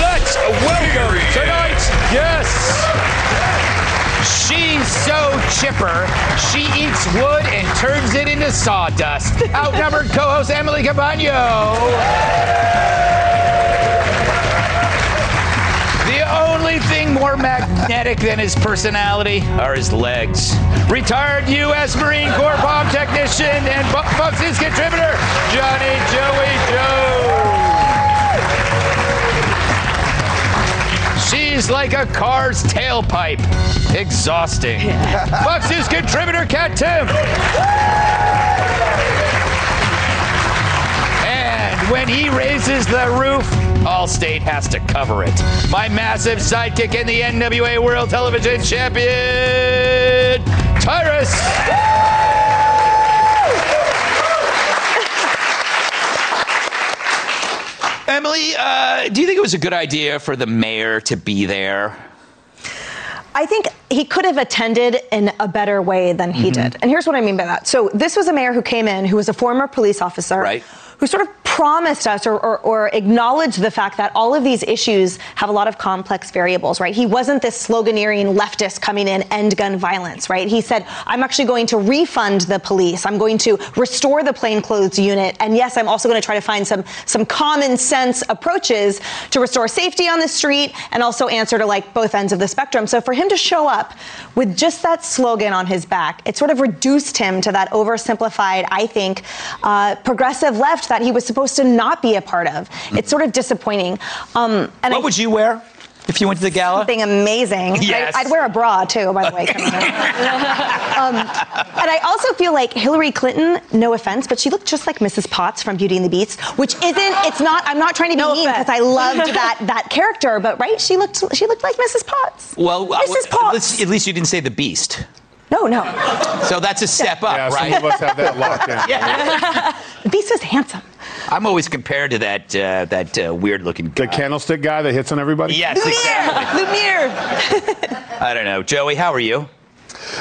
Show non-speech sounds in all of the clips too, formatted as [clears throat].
Let's welcome tonight's guest. She's so chipper, she eats wood and turns it into sawdust. [laughs] Outnumbered co-host Emily Compagno. Only thing more magnetic than his personality are his legs. Retired U.S. Marine Corps bomb technician and News contributor, Johnny Joey Joe. She's like a car's tailpipe. Exhausting. [laughs] Fox News contributor Kat Timpf. And when he raises the roof, Allstate has to cover it. My massive sidekick in the NWA World Television Champion, Tyrus. [laughs] Emily, uh, do you think it was a good idea for the mayor to be there? I think he could have attended in a better way than he Mm-hmm. did. And here's what I mean by that. So this was a mayor who came in who was a former police officer. Right. Who sort of promised us or, or, or acknowledged the fact that all of these issues have a lot of complex variables, right? He wasn't this sloganeering leftist coming in, end gun violence, right? He said, I'm actually going to refund the police. I'm going to restore the plainclothes unit. And yes, I'm also going to try to find some, some common sense approaches to restore safety on the street and also answer to like both ends of the spectrum. So for him to show up with just that slogan on his back, it sort of reduced him to that oversimplified, I think, uh, progressive left that he was supposed to not be a part of. It's sort of disappointing. Um, and What I, would you wear if you went to the gala? Something amazing. Yes. I, would wear a bra too, by the way. coming [laughs] um, and I also feel like Hillary Clinton, no offense, but she looked just like Mrs. Potts from Beauty and the Beast, which isn't. It's not. I'm not trying to be No mean because I loved [laughs] that that character, but right, she looked she looked like Mrs. Potts. Well, Mrs. at Potts. least, at least you didn't say the beast. No, no. So that's a step up, Yeah, right? some of us have that locked down. [laughs] The Beast was handsome. I'm always compared to that uh, that uh, weird looking guy. The candlestick guy that hits on everybody? Yes, exactly. Lumiere. [laughs] I don't know, Joey. How are you?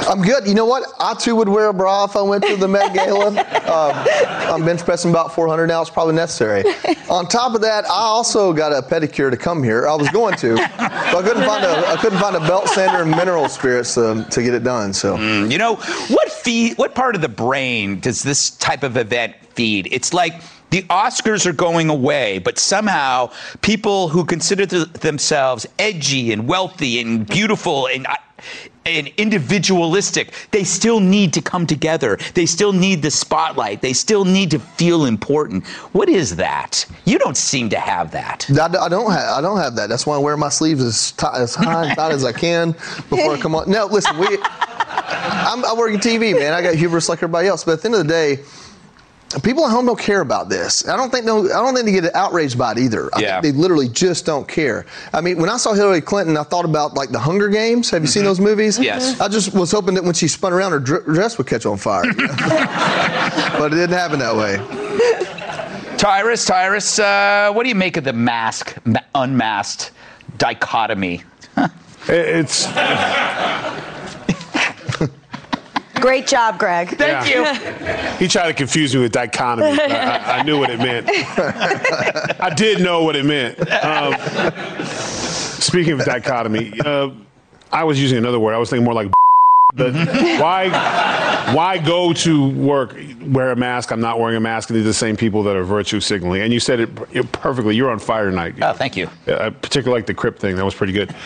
I'm good. You know what? I too would wear a bra if I went to the Met Gala. [laughs] um, I'm bench pressing about 400 now. It's probably necessary. On top of that, I also got a pedicure to come here. I was going to, but I couldn't find a I couldn't find a belt sander and mineral spirits to, to get it done. So You know what feed? What part of the brain does this type of event feed? It's like. The Oscars are going away, but somehow people who consider th- themselves edgy and wealthy and beautiful and uh, and individualistic, they still need to come together. They still need the spotlight. They still need to feel important. What is that? You don't seem to have that. I, don't have I don't have that. That's why I wear my sleeves as tight as high and tight as I can before I come on. No, listen, we. I'm, I work in TV, man. I got hubris like everybody else, but at the end of the day. People at home don't care about this. I don't think no. I don't think they get outraged by it either. I Yeah. think they literally just don't care. I mean, when I saw Hillary Clinton, I thought about like the Hunger Games. Have you seen those movies? Mm-hmm. Yes. I just was hoping that when she spun around, her dress would catch on fire. [laughs] but it didn't happen that way. Tyrus, Tyrus, uh, what do you make of the mask, unmasked dichotomy? [laughs] It's Great job, Greg. Thank Yeah. you. he tried to confuse me with dichotomy. I, I, I knew what it meant. [laughs] I did know what it meant. Um, speaking of dichotomy, uh, I was using another word. I was thinking more like. [laughs] The, why, why go to work, wear a mask? I'm not wearing a mask, these are the same people that are virtue signaling. And you said it perfectly. You're on fire tonight. Oh, thank you. I particularly like the crypt thing. That was pretty good. [laughs]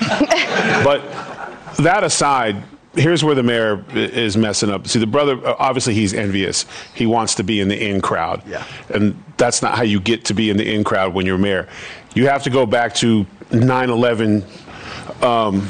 but that aside, here's where the mayor is messing up. See, the brother, uh, obviously, he's envious. He wants to be in the in crowd. Yeah. And that's not how you get to be in the in crowd when you're mayor. You have to go back to 9 11. Um,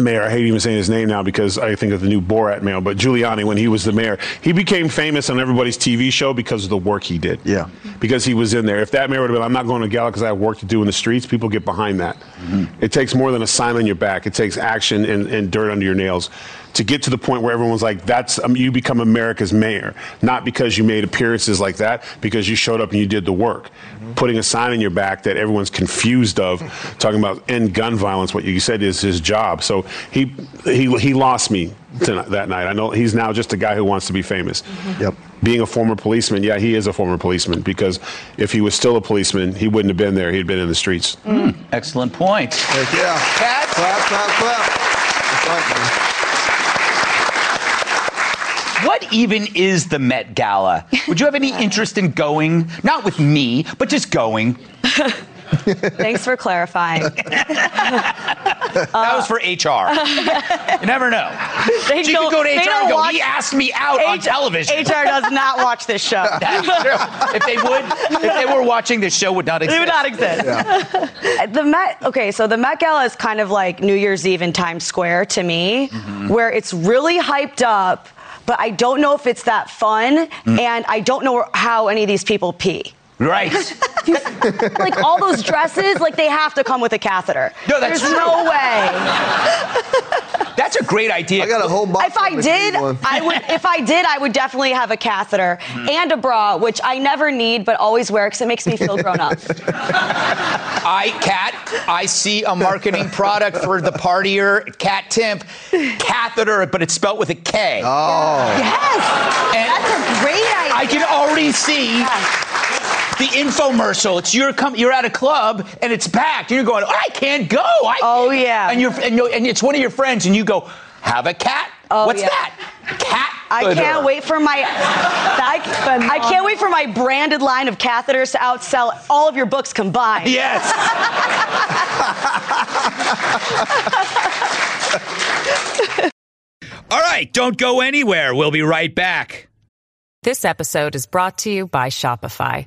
mayor. I hate even saying his name now because I think of the new Borat mayor, but Giuliani, when he was the mayor, he became famous on everybody's TV show because of the work he did. Yeah. Because he was in there. If that mayor would have been, I'm not going to gala because I have work to do in the streets, people get behind that. Mm-hmm. It takes more than a sign on your back, it takes action and, and dirt under your nails to get to the point where everyone's like, that's, um, you become America's mayor. Not because you made appearances like that, because you showed up and you did the work. Putting a sign in your back that everyone's confused of, talking about end gun violence, what you said is his job. So he, he, he lost me tonight, that night. I know he's now just a guy who wants to be famous. Yep. Being a former policeman, yeah, he is a former policeman because if he was still a policeman, he wouldn't have been there. He'd been in the streets. Excellent point. Heck yeah. Kat? Clap, clap, clap. That's right, man. What even is the Met Gala? Would you have any interest in going? Not with me, but just going. [laughs] Thanks for clarifying. [laughs] that was for HR. you never know. They She could go to HR and go, watch- he asked me out on television. HR does not watch this show. [laughs] That's true. If they would, if they were watching, this show would not It exist. would not exist. The Met, okay, so the Met Gala is kind of like New Year's Eve in Times Square to me, Mm-hmm. where it's really hyped up, but I don't know if it's that fun, Mm. and I don't know how any of these people pee. Right. [laughs] Like all those dresses, like they have to come with a catheter. No, that's There's no way. [laughs] That's a great idea. I got a whole box. If I of the did. I would. [laughs] If I did, I would definitely have a catheter Mm-hmm. and a bra, which I never need but always wear because it makes me feel grown up. I, Kat, I see a marketing product for the partier, Kat Timpf, catheter, but it's spelled with a K. Oh. Yes, And that's a great idea. I can already see the infomercial. It's your com- you're at a club and it's packed. And you're going, I can't go. I Oh, yeah. And you're and, you're, and it's one of your friends, and you go, have a cat. Oh, What's yeah. that? Cat. I can't wait for my. I, I can't wait for my branded line of catheters to outsell all of your books combined. Yes. [laughs] All right, don't go anywhere. We'll be right back. This episode is brought to you by Shopify.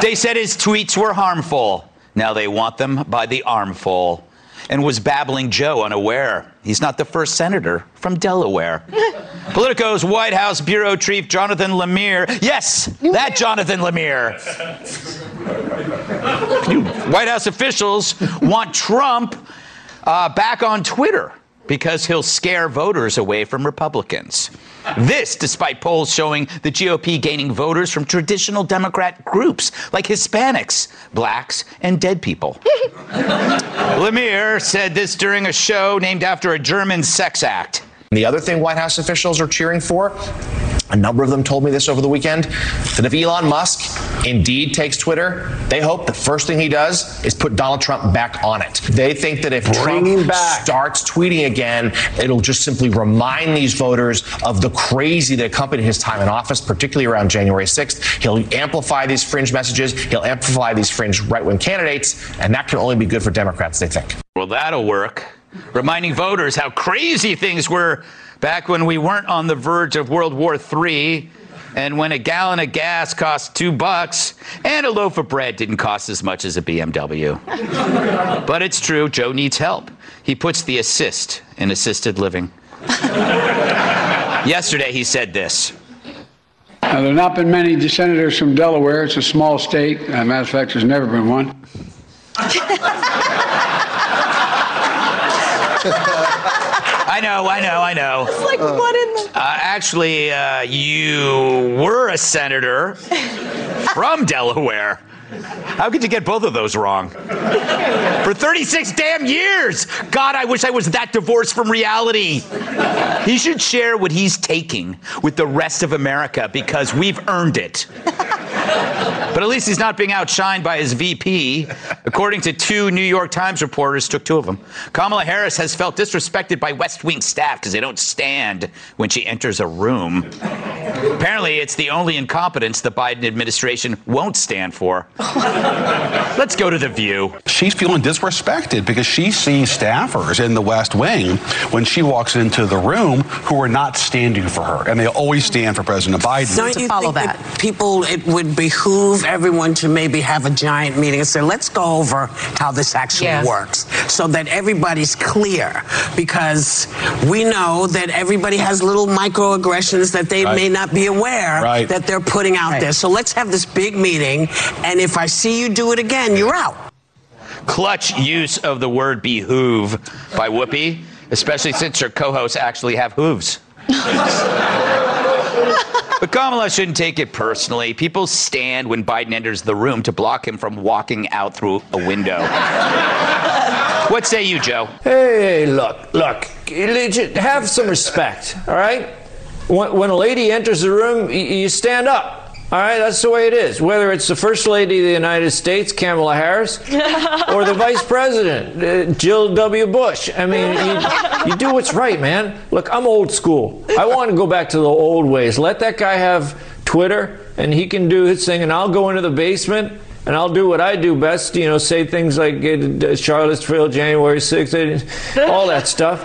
They said his tweets were harmful. Now they want them by the armful. And was babbling Joe unaware. He's not the first senator from Delaware. [laughs] Politico's White House Bureau Chief Jonathan Lemire. Yes, that Jonathan Lemire. White House officials want Trump uh, back on Twitter because he'll scare voters away from Republicans. This, despite polls showing the GOP gaining voters from traditional Democrat groups like Hispanics, blacks, and dead people. [laughs] Lemire said this during a show named after a German sex act. The other thing White House officials are cheering for, a number of them told me this over the weekend, that if Elon Musk indeed takes Twitter, they hope the first thing he does is put Donald Trump back on it. They think that if Bring Trump back. starts tweeting again, it'll just simply remind these voters of the crazy that accompanied his time in office, particularly around January 6th. He'll amplify these fringe messages, he'll amplify these fringe right wing candidates, and that can only be good for Democrats, they think. Well, that'll work. Reminding voters how crazy things were back when we weren't on the verge of World War III and when a gallon of gas cost two bucks and a loaf of bread didn't cost as much as a BMW. [laughs] but it's true, Joe needs help. He puts the assist in assisted living. [laughs] Yesterday, he said this. Now, there have not been many senators from Delaware. It's a small state. As a matter of fact, there's never been one. [laughs] I know, I know, I know. It's Like what in the? Uh, actually, uh, you were a senator from Delaware. How could you get both of those wrong? For 36 damn years! God, I wish I was that divorced from reality. He should share what he's taking with the rest of America because we've earned it. But at least he's not being outshined by his VP. According to two New York Times reporters, took two of them. Kamala Harris has felt disrespected by West Wing staff because they don't stand when she enters a room. Apparently, it's the only incompetence the Biden administration won't stand for. Let's go to the view. She's feeling disrespected because she sees staffers in the West Wing when she walks into the room who are not standing for her, and they always stand for President Biden. Don't you think that people, it would behoove everyone to maybe have a giant meeting and say, let's go over how this actually Yes. works so that everybody's clear because we know that everybody has little microaggressions that they Right. may not be aware Right. that they're putting out there. So let's have this big meeting, and if I see you do it again, you're out. Clutch use of the word behoove by Whoopi, especially since her co hosts actually have hooves. [laughs] [laughs] But Kamala shouldn't take it personally. People stand when Biden enters the room to block him from walking out through a window. [laughs] what say you, Joe? Hey, look, look. Have some respect, all right? When, when a lady enters the room, you stand up. All right, that's the way it is. Whether it's the First Lady of the United States, Kamala Harris, [laughs] or the Vice President, uh, Jill W. Bush. I mean, you, you do what's right, man. Look, I'm old school. I want to go back to the old ways. Let that guy have Twitter, and he can do his thing, and I'll go into the basement and I'll do what I do best, you know, say things like uh, Charlottesville, January 6th, all that stuff.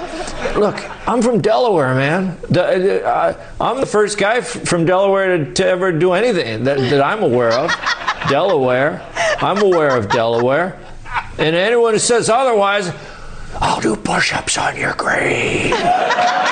Look, I'm from Delaware, man. Uh, I'm the first guy from Delaware to, to ever do anything that, that I'm aware of. [laughs] Delaware. I'm aware of Delaware. And anyone who says otherwise, I'll do push ups on your grave. [laughs]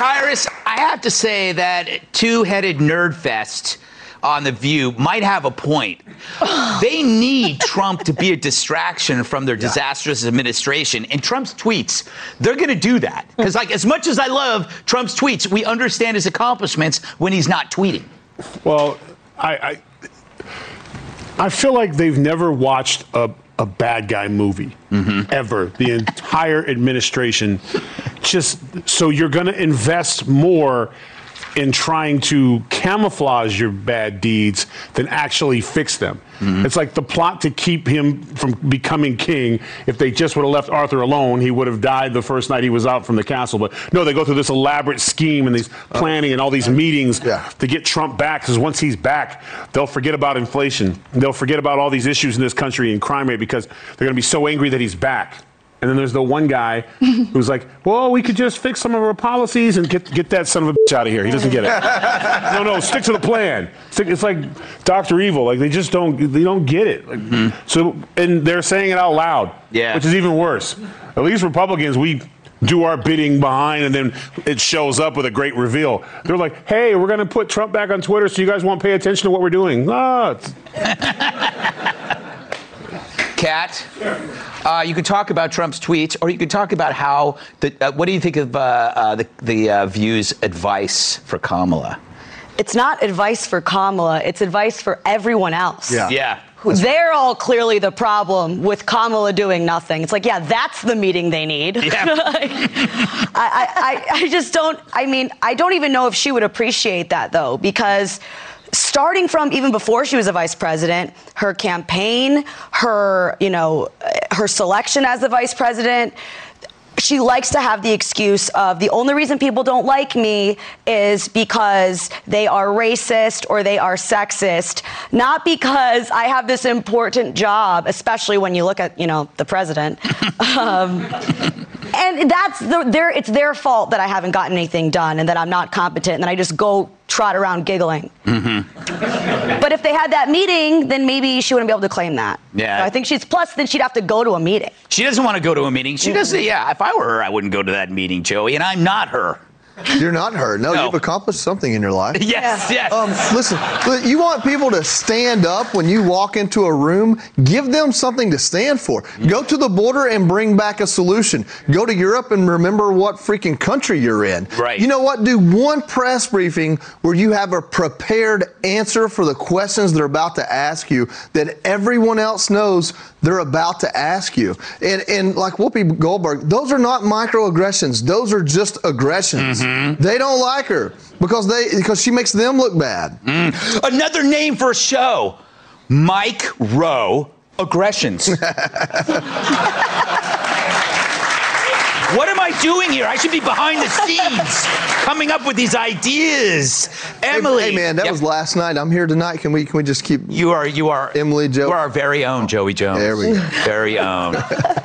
Tyrus, I have to say that two headed nerd fest on The View might have a point. [sighs] they need Trump to be a distraction from their disastrous administration. And Trump's tweets, they're going to do that. Hmm. Because, like, as much as I love Trump's tweets, we understand his accomplishments when he's not tweeting. Well, I, I I feel like they've never watched a, a bad guy movie mm-hmm. ever. The entire administration. Just so you're going to invest more in trying to camouflage your bad deeds than actually fix them. Mm-hmm. It's like the plot to keep him from becoming king. If they just would have left Arthur alone, he would have died the first night he was out from the castle. But no, they go through this elaborate scheme and these uh, planning and all these meetings to get Trump back. Because once he's back, they'll forget about inflation. They'll forget about all these issues in this country and crime rate because they're going to be so angry that he's back. And then there's the one guy [laughs] who's like, "Well, we could just fix some of our policies and get get that son of a bitch out of here." He doesn't get it. [laughs] no, no, stick to the plan. It's like Doctor Evil. Like they just don't they don't get it. Like, So and they're saying it out loud. Yeah. which is even worse. At least Republicans, we do our bidding behind, and then it shows up with a great reveal. They're like, "Hey, we're going to put Trump back on Twitter, so you guys won't pay attention to what we're doing." Ah, it's- [laughs] Kat, uh, you can talk about Trump's tweets, or you can talk about how. The, uh, what do you think of uh, uh, the, the uh, View's advice for Kamala? It's not advice for Kamala, it's advice for everyone else. Yeah. yeah. They're all clearly the problem with Kamala doing nothing. It's like, yeah, that's the meeting they need. Yeah. [laughs] Like, I, I, I, I just don't, I mean, I don't even know if she would appreciate that though, because starting from even before she was a vice president, her campaign, her, you know, her selection as the vice president, she likes to have the excuse of the only reason people don't like me is because they are racist or they are sexist, not because I have this important job, especially when you look at, you know, the president. [laughs] um, and that's the, their, it's their fault that I haven't gotten anything done and that I'm not competent and that I just go trot around giggling. Mm-hmm. But if they had that meeting, then maybe she wouldn't be able to claim that. Yeah. So I think she's plus. Then she'd have to go to a meeting. She doesn't want to go to a meeting. She doesn't. Yeah, if I were her, I wouldn't go to that meeting, Joey. And I'm not her. You're not her. No, No. you've accomplished something in your life. [laughs] Yes, yes. Um, listen, you want people to stand up when you walk into a room. Give them something to stand for. Go to the border and bring back a solution. Go to Europe and remember what freaking country you're in. Right. You know what? Do one press briefing where you have a prepared answer for the questions they're about to ask you that everyone else knows they're about to ask you. And, and like Whoopi Goldberg, those are not microaggressions. Those are just aggressions. Mm-hmm. They don't like her because they because she makes them look bad. Another name for a show Mike Rowe Aggressions. [laughs] What am I doing here? I should be behind the scenes coming up with these ideas. Emily. Hey, man, that Yep. was last night. I'm here tonight. Can we can we just keep You are you are Emily Joe? You are our very own Joey Jones. There we go. [laughs] Very own.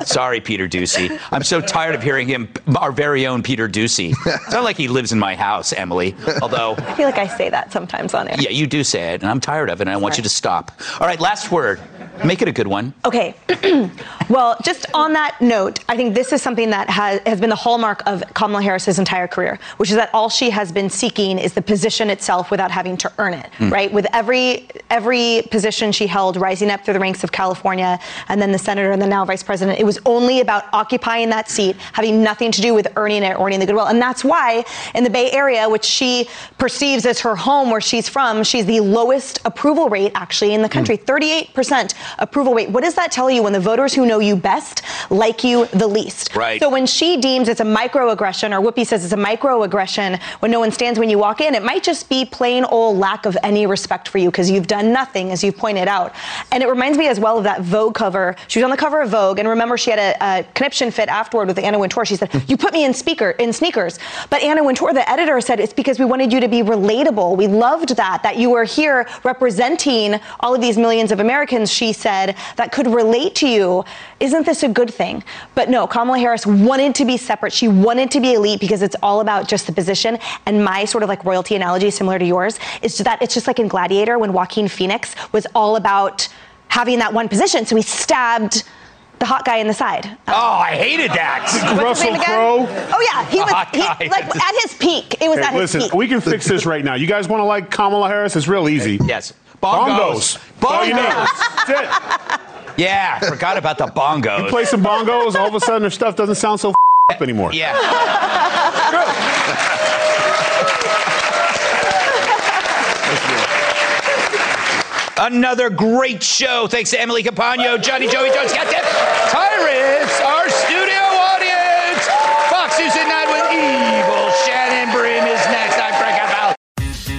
Sorry, Peter Doocy. I'm so tired of hearing him. Our very own Peter Doocy. It's not like he lives in my house, Emily. Although, I feel like I say that sometimes on air. yeah, you do say it, and I'm tired of it, and I want you to stop. All right, last word. Make it a good one. Okay. [clears throat] well, just on that note, I think this is something that has, has been the hallmark of Kamala Harris's entire career, which is that all she has been seeking is the position itself without having to earn it, hmm. right? With every every position she held, rising up through the ranks of California, and then the senator, and then now vice president, it was only about occupying that seat, having nothing to do with earning it, or earning the goodwill. And that's why in the Bay Area, which she perceives as her home, where she's from, she's the lowest approval rate actually in the country, hmm. 38% approval rate. What does that tell you when the voters who know you best like you the least? Right. So when she deems it's a microaggression, or Whoopi says it's a microaggression when no one stands when you walk in, it might just be plain old lack of any respect for you because you've done nothing, as you've pointed out. And it reminds me as well of that Vogue cover. She was on the cover of Vogue, and remember she had a, a conniption fit afterward with Anna Wintour. She said, hmm. "You put me in speaker in sneakers," but Anna Wintour, the editor, said it's because we wanted you to be relatable. We loved that that you were here representing all of these millions of Americans. She said that could relate to you. Isn't this a good thing? But no, Kamala Harris wanted to be separate. She wanted to be elite because it's all about just the position. And my sort of like royalty analogy, similar to yours, is that it's just like in Gladiator when Joaquin Phoenix was all about having that one position. So he stabbed the hot guy in the side. Oh, I hated that. Russell? Crowe. Oh yeah, he was he, like at his peak. It was Hey, at his peak. listen, we can fix this right now. You guys want to like Kamala Harris? It's real easy. Yes. Bongos. Bongos. [laughs] That's all you need. Bongos. Yeah, forgot about the bongos. You play some bongos, all of a sudden their stuff doesn't sound so up anymore. Yeah. Another great show. Thanks to Emily Compagno, Johnny Joey Jones, Kat Timpf Tyrus, our studio audience. Fox News at Night with Evil